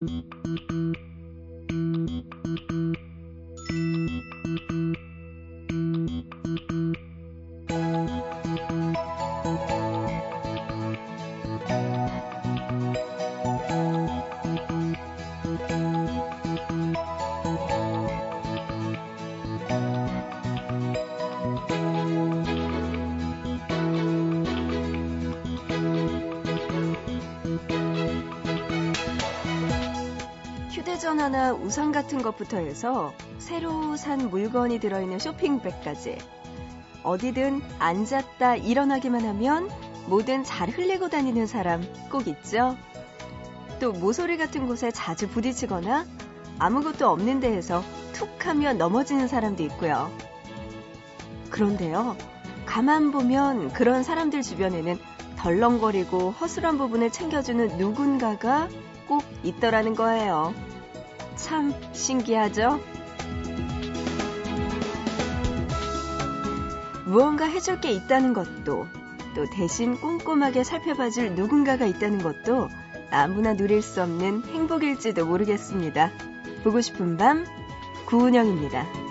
휴대 우산 같은 것부터 해서 새로 산 물건이 들어있는 쇼핑백까지 어디든 앉았다 일어나기만 하면 뭐든 잘 흘리고 다니는 사람 꼭 있죠? 또 모서리 같은 곳에 자주 부딪히거나 아무것도 없는 데에서 툭 하면 넘어지는 사람도 있고요. 그런데요, 가만 보면 그런 사람들 주변에는 덜렁거리고 허술한 부분을 챙겨주는 누군가가 꼭 있더라는 거예요. 참 신기하죠? 무언가 해줄 게 있다는 것도 또 대신 꼼꼼하게 살펴봐줄 누군가가 있다는 것도 아무나 누릴 수 없는 행복일지도 모르겠습니다. 보고 싶은 밤 구은영입니다.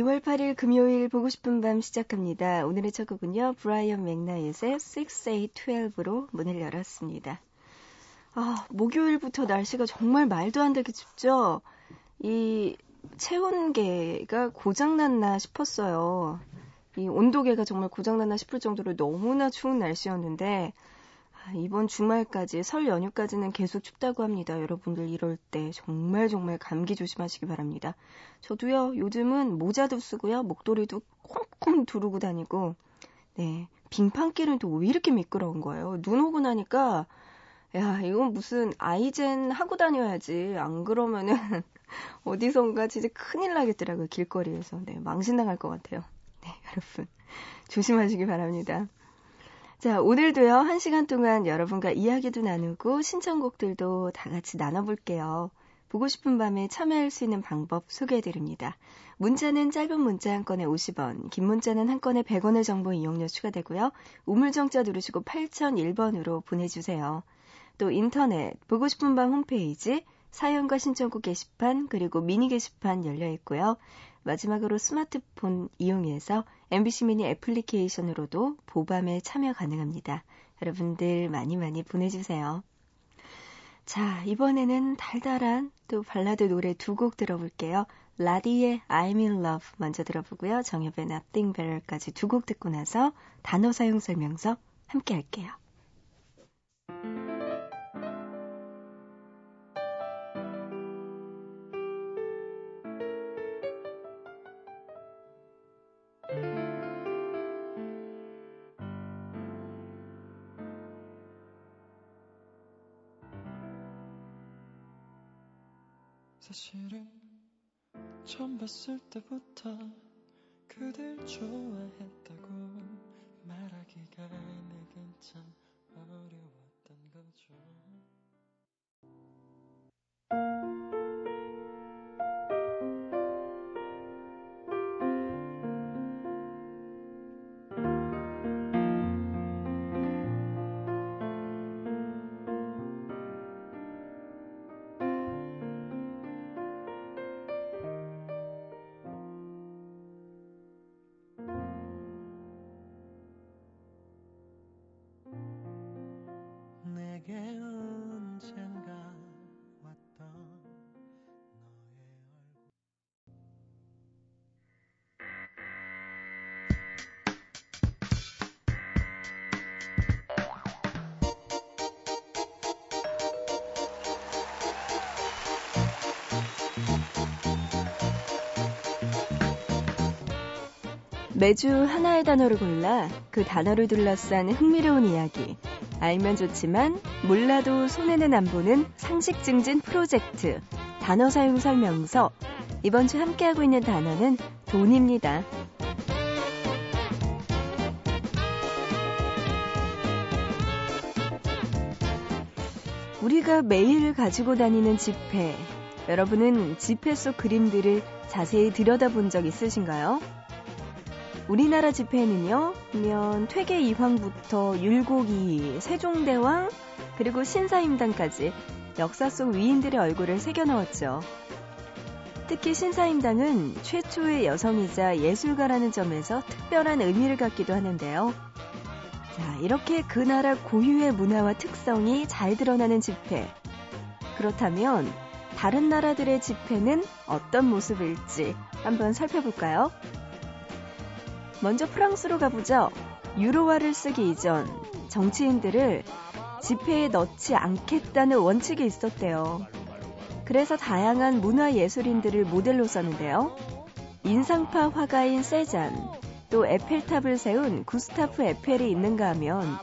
2월 8일 금요일 보고 싶은 밤 시작합니다. 오늘의 첫 곡은요. 브라이언 맥나잇의 6812로 문을 열었습니다. 아, 목요일부터 날씨가 정말 말도 안 되게 춥죠? 이 체온계가 고장났나 싶었어요. 이 온도계가 정말 고장났나 싶을 정도로 너무나 추운 날씨였는데 아, 이번 주말까지 설 연휴까지는 계속 춥다고 합니다. 여러분들 이럴 때 정말 정말 감기 조심하시기 바랍니다. 저도요 요즘은 모자도 쓰고요 목도리도 콩콩 두르고 다니고 네 빙판길은 또 왜 이렇게 미끄러운 거예요. 눈 오고 나니까 야 이건 무슨 아이젠 하고 다녀야지 안 그러면은 어디선가 진짜 큰일 나겠더라고요 길거리에서 네 망신 나갈 것 같아요. 네 여러분 조심하시기 바랍니다. 자, 오늘도요, 한 시간 동안 여러분과 이야기도 나누고 신청곡들도 다 같이 나눠볼게요. 보고 싶은 밤에 참여할 수 있는 방법 소개해드립니다. 문자는 짧은 문자 한 건에 50원, 긴 문자는 한 건에 100원의 정보 이용료 추가되고요. 우물정자 누르시고 8001번으로 보내주세요. 또 인터넷, 보고 싶은 밤 홈페이지, 사연과 신청곡 게시판, 그리고 미니 게시판 열려 있고요. 마지막으로 스마트폰 이용해서 MBC 미니 애플리케이션으로도 보밤에 참여 가능합니다. 여러분들 많이 많이 보내주세요. 자, 이번에는 달달한 또 발라드 노래 두 곡 들어볼게요. 라디의 I'm in love 먼저 들어보고요. 정엽의 Nothing Better까지 두 곡 듣고 나서 단어 사용 설명서 함께 할게요. 사실은 처음 봤을 때부터 그댈 좋아했다고 말하기가 내겐 참 매주 하나의 단어를 골라 그 단어를 둘러싼 흥미로운 이야기. 알면 좋지만 몰라도 손해는 안 보는 상식 증진 프로젝트. 단어 사용 설명서. 이번 주 함께하고 있는 단어는 돈입니다. 우리가 매일 가지고 다니는 지폐. 여러분은 지폐 속 그림들을 자세히 들여다본 적 있으신가요? 우리나라 집회는요, 면 퇴계 이황부터 율곡이, 세종대왕, 그리고 신사임당까지 역사 속 위인들의 얼굴을 새겨 넣었죠. 특히 신사임당은 최초의 여성이자 예술가라는 점에서 특별한 의미를 갖기도 하는데요. 자, 이렇게 그 나라 고유의 문화와 특성이 잘 드러나는 집회. 그렇다면 다른 나라들의 집회는 어떤 모습일지 한번 살펴볼까요? 먼저 프랑스로 가보죠. 유로화를 쓰기 이전 정치인들을 집회에 넣지 않겠다는 원칙이 있었대요. 그래서 다양한 문화 예술인들을 모델로 썼는데요. 인상파 화가인 세잔, 또 에펠탑을 세운 구스타프 에펠이 있는가 하면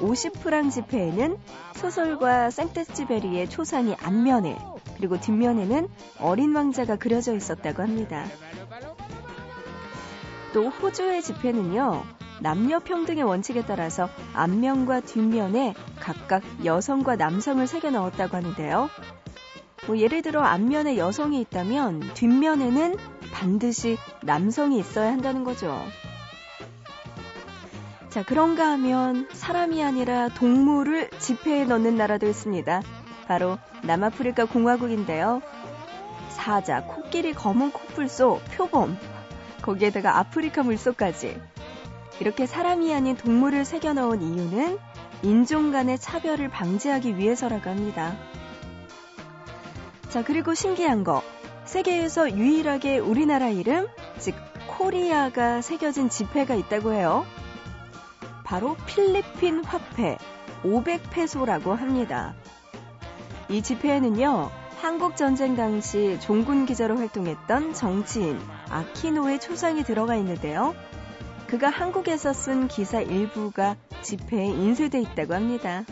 50프랑 지폐에는 소설가 생테스지베리의 초상이 앞면에 그리고 뒷면에는 어린 왕자가 그려져 있었다고 합니다. 또 호주의 집회는요, 남녀 평등의 원칙에 따라서 앞면과 뒷면에 각각 여성과 남성을 새겨 넣었다고 하는데요. 뭐 예를 들어 앞면에 여성이 있다면 뒷면에는 반드시 남성이 있어야 한다는 거죠. 자, 그런가 하면 사람이 아니라 동물을 지폐에 넣는 나라도 있습니다. 바로 남아프리카 공화국인데요. 사자, 코끼리, 검은 코뿔소, 표범, 거기에다가 아프리카 물소까지. 이렇게 사람이 아닌 동물을 새겨 넣은 이유는 인종 간의 차별을 방지하기 위해서라고 합니다. 자, 그리고 신기한 거. 세계에서 유일하게 우리나라 이름, 즉, 코리아가 새겨진 지폐가 있다고 해요. 바로 필리핀 화폐 500페소라고 합니다. 이 지폐에는요, 한국 전쟁 당시 종군 기자로 활동했던 정치인 아키노의 초상이 들어가 있는데요. 그가 한국에서 쓴 기사 일부가 지폐에 인쇄돼 있다고 합니다.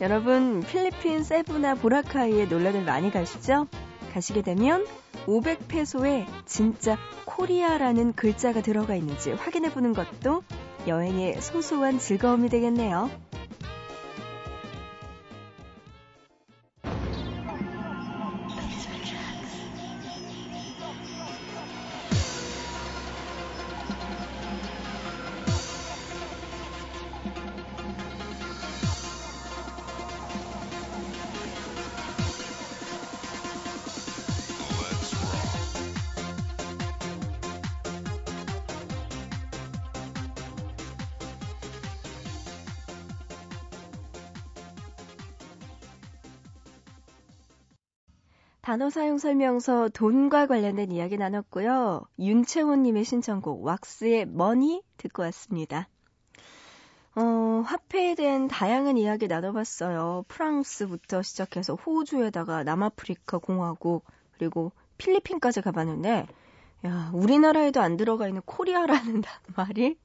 여러분, 필리핀 세부나 보라카이에 놀러들 많이 가시죠? 가시게 되면 500페소에 진짜 코리아라는 글자가 들어가 있는지 확인해 보는 것도 여행의 소소한 즐거움이 되겠네요. 단어 사용 설명서 돈과 관련된 이야기 나눴고요. 윤채원님의 신청곡 왁스의 Money 듣고 왔습니다. 어, 화폐에 대한 다양한 이야기 나눠봤어요. 프랑스부터 시작해서 호주에다가 남아프리카 공화국 그리고 필리핀까지 가봤는데 야 우리나라에도 안 들어가 있는 코리아라는 말이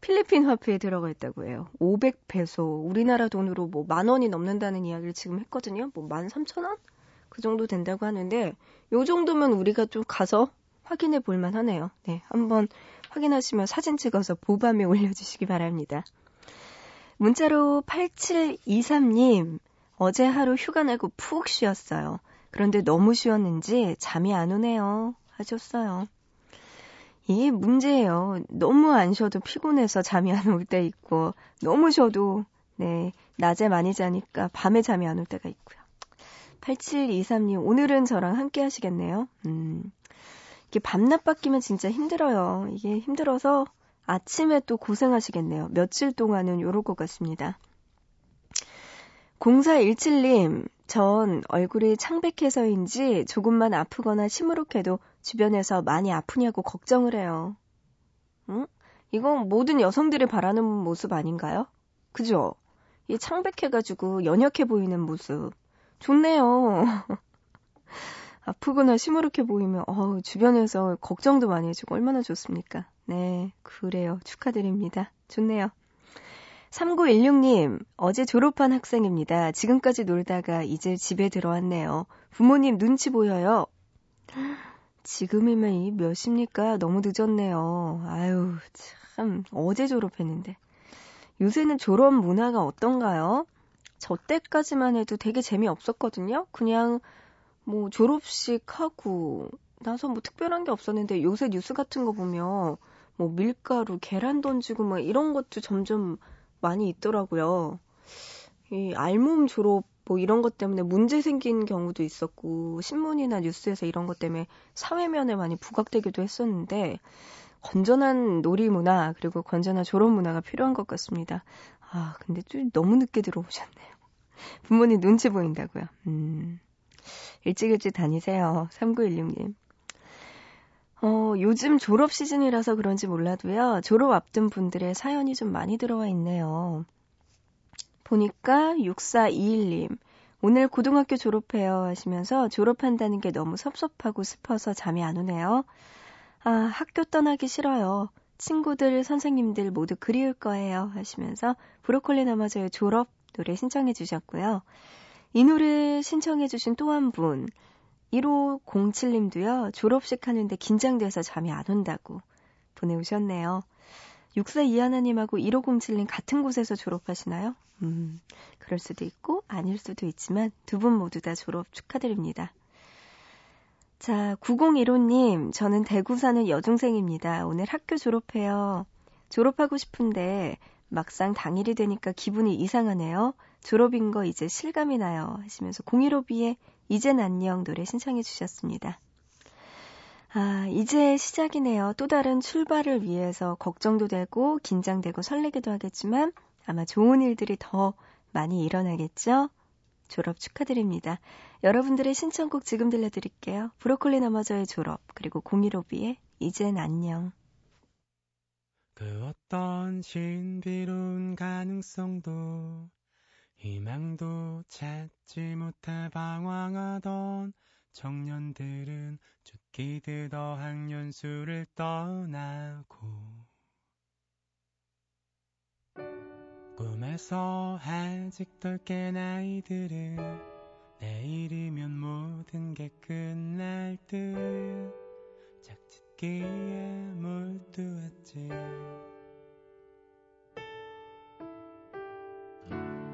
필리핀 화폐에 들어가 있다고 해요. 500페소 우리나라 돈으로 뭐 만 원이 넘는다는 이야기를 지금 했거든요. 뭐 13,000원? 그 정도 된다고 하는데 요 정도면 우리가 좀 가서 확인해 볼 만하네요. 네, 한번 확인하시면 사진 찍어서 보밤에 올려주시기 바랍니다. 문자로 8723님 어제 하루 휴가 내고 푹 쉬었어요. 그런데 너무 쉬었는지 잠이 안 오네요. 하셨어요. 이게 문제예요. 너무 안 쉬어도 피곤해서 잠이 안 올 때 있고, 너무 쉬어도, 네, 낮에 많이 자니까 밤에 잠이 안 올 때가 있고요. 8723님, 오늘은 저랑 함께 하시겠네요. 음, 이게 밤낮 바뀌면 진짜 힘들어요. 이게 힘들어서 아침에 또 고생하시겠네요. 며칠 동안은 요럴 것 같습니다. 0417님, 전 얼굴이 창백해서인지 조금만 아프거나 시무룩해도 주변에서 많이 아프냐고 걱정을 해요. 응? 이건 모든 여성들이 바라는 모습 아닌가요? 그죠? 이 창백해가지고 연약해 보이는 모습. 좋네요. 아프거나 시무룩해 보이면 어 주변에서 걱정도 많이 해주고 얼마나 좋습니까? 네, 그래요. 축하드립니다. 좋네요. 3916님, 어제 졸업한 학생입니다. 지금까지 놀다가 이제 집에 들어왔네요. 부모님 눈치 보여요. 지금이면 이 몇입니까? 너무 늦었네요. 아유, 참, 어제 졸업했는데. 요새는 졸업 문화가 어떤가요? 저 때까지만 해도 되게 재미없었거든요? 그냥, 뭐, 졸업식 하고, 나서 뭐 특별한 게 없었는데, 요새 뉴스 같은 거 보면, 뭐, 밀가루, 계란 던지고, 막 이런 것도 점점 많이 있더라고요. 이 알몸 졸업 뭐 이런 것 때문에 문제 생긴 경우도 있었고 신문이나 뉴스에서 이런 것 때문에 사회면에 많이 부각되기도 했었는데 건전한 놀이 문화 그리고 건전한 졸업 문화가 필요한 것 같습니다. 아 근데 좀 너무 늦게 들어오셨네요. 부모님 눈치 보인다고요. 음 일찍 일찍 다니세요. 3916님. 어, 요즘 졸업 시즌이라서 그런지 몰라도요, 졸업 앞둔 분들의 사연이 좀 많이 들어와 있네요. 보니까 6421님, 오늘 고등학교 졸업해요 하시면서 졸업한다는 게 너무 섭섭하고 슬퍼서 잠이 안 오네요. 아, 학교 떠나기 싫어요. 친구들, 선생님들 모두 그리울 거예요 하시면서 브로콜리 너마저의 졸업 노래 신청해 주셨고요. 이 노래 신청해 주신 또 한 분, 1507님도요, 졸업식 하는데 긴장돼서 잠이 안 온다고 보내오셨네요. 6사 이하나님하고 1507님 같은 곳에서 졸업하시나요? 음, 그럴 수도 있고, 아닐 수도 있지만, 두 분 모두 다 졸업 축하드립니다. 자, 9015님, 저는 대구 사는 여중생입니다. 오늘 학교 졸업해요. 졸업하고 싶은데, 막상 당일이 되니까 기분이 이상하네요. 졸업인 거 이제 실감이 나요. 하시면서 015B의 이젠 안녕 노래 신청해 주셨습니다. 아, 이제 시작이네요. 또 다른 출발을 위해서 걱정도 되고 긴장되고 설레기도 하겠지만 아마 좋은 일들이 더 많이 일어나겠죠? 졸업 축하드립니다. 여러분들의 신청곡 지금 들려드릴게요. 브로콜리 너머저의 졸업, 그리고 015B의 이젠 안녕. 그 어떤 신비로운 가능성도 희망도 찾지 못해 방황하던 청년들은 죽기듯 어학연수를 떠나고 꿈에서 아직도 깬 아이들은 내일이면 모든 게 끝날 듯 짝짓기에 몰두했지.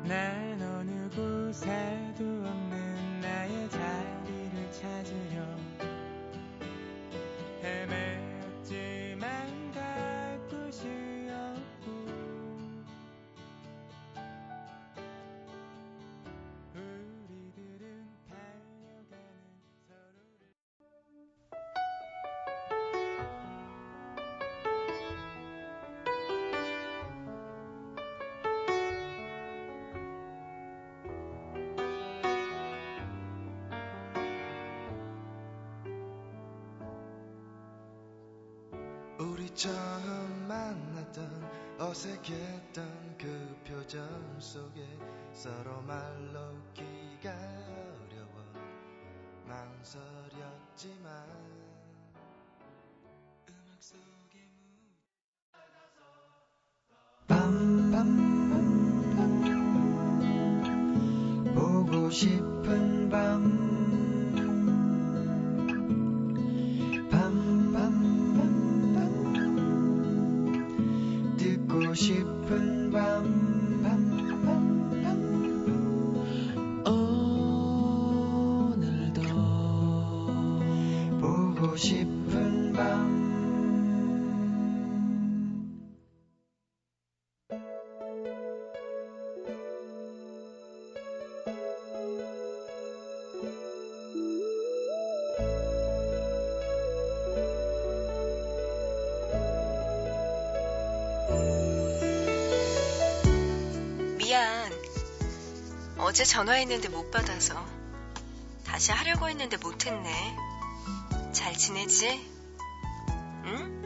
난 처음 만났던 어색했던 그 표정 속에 서로 말로 기가 어려워 망설였지만 음악 속에 밤밤 보고 싶은 밤 어제 전화했는데 못 받아서. 다시 하려고 했는데 못했네. 잘 지내지? 응?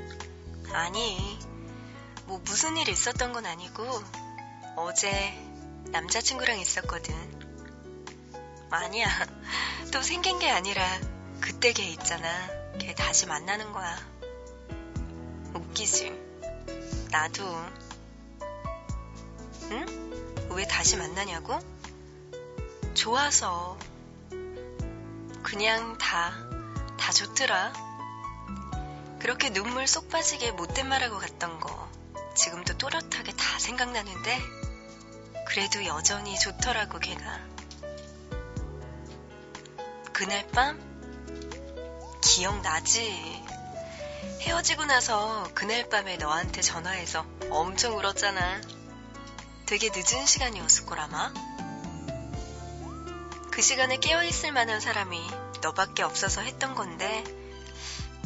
아니, 뭐 무슨 일 있었던 건 아니고, 어제 남자친구랑 있었거든. 아니야. 또 생긴 게 아니라, 그때 걔 있잖아. 걔 다시 만나는 거야. 웃기지? 나도. 응? 왜 다시 만나냐고? 좋아서. 그냥 다, 다 좋더라. 그렇게 눈물 쏙 빠지게 못된 말하고 갔던 거. 지금도 또렷하게 다 생각나는데, 그래도 여전히 좋더라고, 걔가. 그날 밤? 기억나지? 헤어지고 나서 그날 밤에 너한테 전화해서 엄청 울었잖아. 되게 늦은 시간이었을 거라마. 그 시간에 깨어있을 만한 사람이 너밖에 없어서 했던 건데,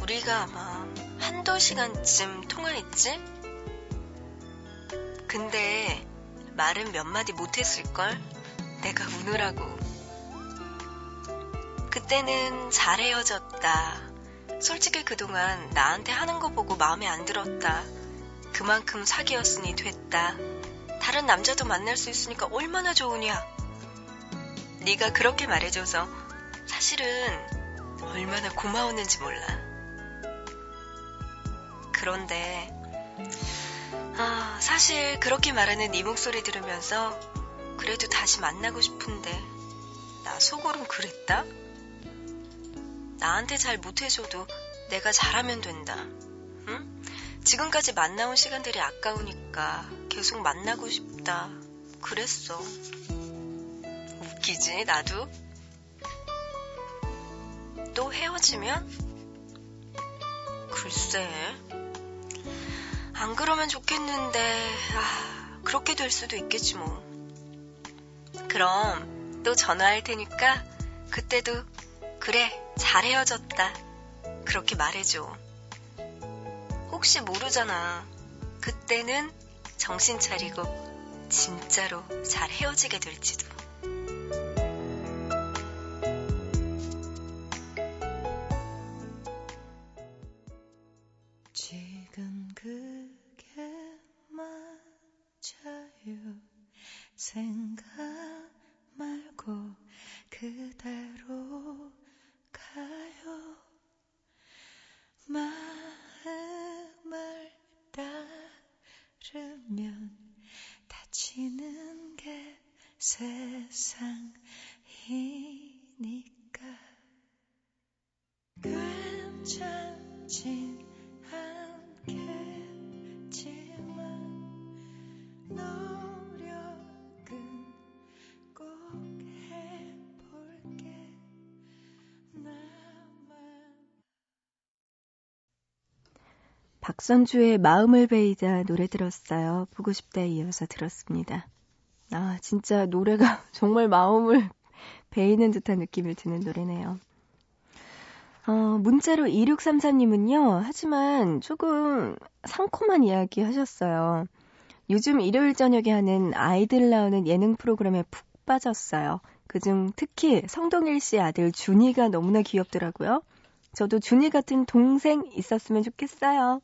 우리가 아마 한두 시간쯤 통화했지? 근데 말은 몇 마디 못했을걸? 내가 우느라고. 그때는 잘 헤어졌다. 솔직히 그동안 나한테 하는 거 보고 마음에 안 들었다. 그만큼 사귀었으니 됐다. 다른 남자도 만날 수 있으니까 얼마나 좋으냐. 네가 그렇게 말해줘서 사실은 얼마나 고마웠는지 몰라. 그런데 아, 사실 그렇게 말하는 네 목소리 들으면서 그래도 다시 만나고 싶은데 나 속으론 그랬다? 나한테 잘 못해줘도 내가 잘하면 된다. 응? 지금까지 만나온 시간들이 아까우니까 계속 만나고 싶다. 그랬어. 웃기지, 나도? 또 헤어지면? 글쎄. 안 그러면 좋겠는데, 아, 그렇게 될 수도 있겠지 뭐. 그럼 또 전화할 테니까 그때도 그래, 잘 헤어졌다. 그렇게 말해줘. 혹시 모르잖아. 그때는 정신 차리고 진짜로 잘 헤어지게 될지도. 맞아요. 생각 말고 그대로 가요. 마음을 따르면 다치는 게 세상 박선주의 마음을 베이자 노래 들었어요. 보고 싶다에 이어서 들었습니다. 아, 진짜 노래가 정말 마음을 베이는 듯한 느낌을 드는 노래네요. 어, 문자로 2634님은요, 하지만 조금 상콤한 이야기 하셨어요. 요즘 일요일 저녁에 하는 아이들 나오는 예능 프로그램에 푹 빠졌어요. 그중 특히 성동일 씨 아들 준이가 너무나 귀엽더라고요. 저도 준이 같은 동생 있었으면 좋겠어요.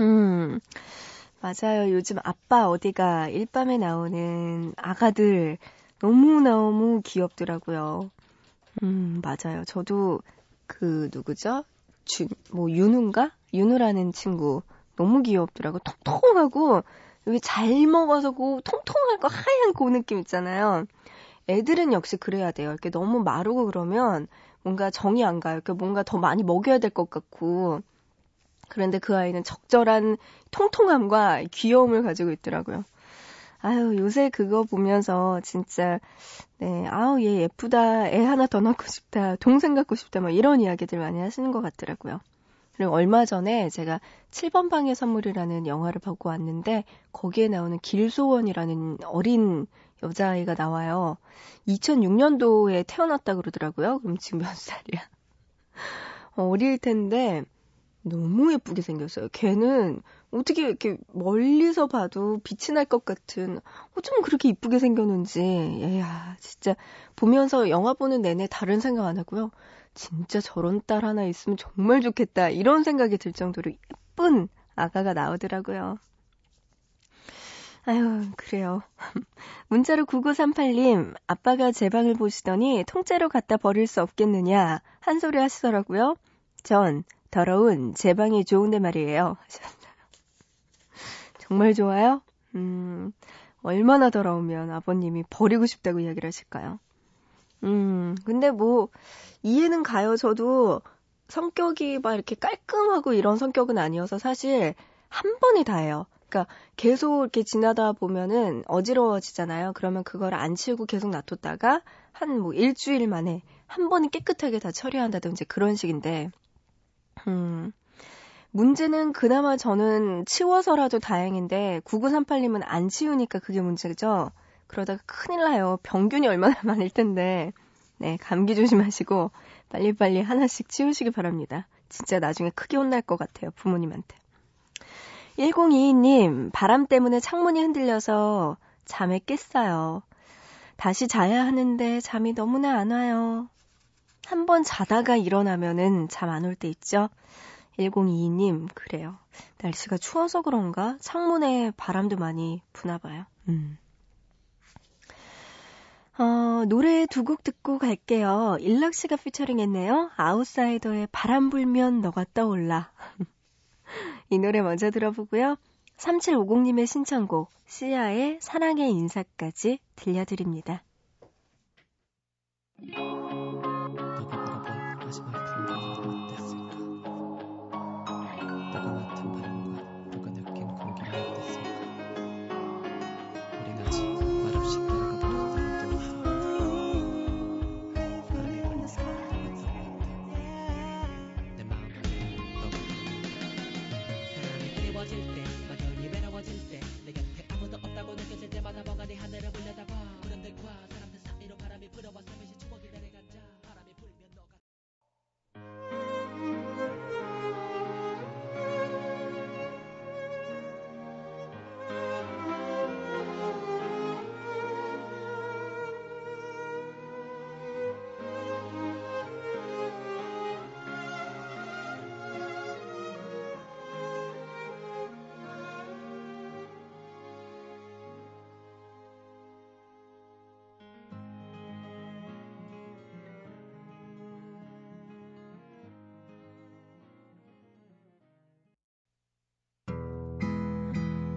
음, 맞아요. 요즘 아빠 어디가 일밤에 나오는 아가들 너무너무 귀엽더라고요. 음, 맞아요. 저도 그 누구죠? 주, 뭐 윤우인가? 윤우라는 친구 너무 귀엽더라고. 통통하고 여기 잘 먹어서 그 통통하고 하얀 그 느낌 있잖아요. 애들은 역시 그래야 돼요. 이렇게 너무 마르고 그러면 뭔가 정이 안 가요. 이렇게 뭔가 더 많이 먹여야 될 것 같고. 그런데 그 아이는 적절한 통통함과 귀여움을 가지고 있더라고요. 아유, 요새 그거 보면서 진짜, 네, 아우, 얘 예쁘다. 애 하나 더 낳고 싶다. 동생 갖고 싶다. 뭐 이런 이야기들 많이 하시는 것 같더라고요. 그리고 얼마 전에 제가 7번 방의 선물이라는 영화를 보고 왔는데 거기에 나오는 길소원이라는 어린 여자아이가 나와요. 2006년도에 태어났다 그러더라고요. 그럼 지금 몇 살이야? 어, 어릴 텐데 너무 예쁘게 생겼어요. 걔는 어떻게 이렇게 멀리서 봐도 빛이 날 것 같은 어쩜 그렇게 이쁘게 생겼는지 야 진짜 보면서 영화 보는 내내 다른 생각 안 하고요. 진짜 저런 딸 하나 있으면 정말 좋겠다 이런 생각이 들 정도로 예쁜 아가가 나오더라고요. 아유 그래요. 문자로 9938님, 아빠가 제 방을 보시더니 통째로 갖다 버릴 수 없겠느냐, 한 소리 하시더라고요. 전, 더러운 제 방이 좋은데 말이에요. 정말 좋아요? 음, 얼마나 더러우면 아버님이 버리고 싶다고 이야기를 하실까요? 음, 근데 뭐, 이해는 가요. 저도 성격이 막 이렇게 깔끔하고 이런 성격은 아니어서 사실 한 번에 다예요. 그러니까 계속 이렇게 지나다 보면은 어지러워지잖아요. 그러면 그걸 안 치우고 계속 놔뒀다가 한 뭐 일주일 만에 한 번에 깨끗하게 다 처리한다든지 그런 식인데, 음, 문제는 그나마 저는 치워서라도 다행인데 9938님은 안 치우니까 그게 문제죠. 그러다가 큰일 나요. 병균이 얼마나 많을 텐데. 네, 감기 조심하시고 빨리빨리 하나씩 치우시기 바랍니다. 진짜 나중에 크게 혼날 것 같아요. 부모님한테. 1022님, 바람 때문에 창문이 흔들려서 잠에 깼어요. 다시 자야 하는데 잠이 너무나 안 와요. 한 번 자다가 일어나면은 잠 안 올 때 있죠? 1022님, 그래요. 날씨가 추워서 그런가? 창문에 바람도 많이 부나 봐요. 음. 어, 노래 두 곡 듣고 갈게요. 일락 씨가 피처링 했네요. 아웃사이더의 바람 불면 너가 떠올라. 이 노래 먼저 들어보고요. 3750님의 신청곡, 시아의 사랑의 인사까지 들려드립니다.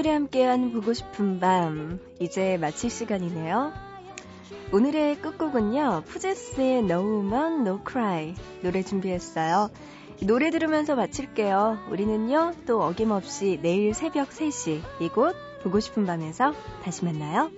금요일에 함께한 보고 싶은 밤, 이제 마칠 시간이네요. 오늘의 끝곡은요, 푸제스의 No Woman, No Cry 노래 준비했어요. 노래 들으면서 마칠게요. 우리는요, 또 어김없이 내일 새벽 3시 이곳 보고 싶은 밤에서 다시 만나요.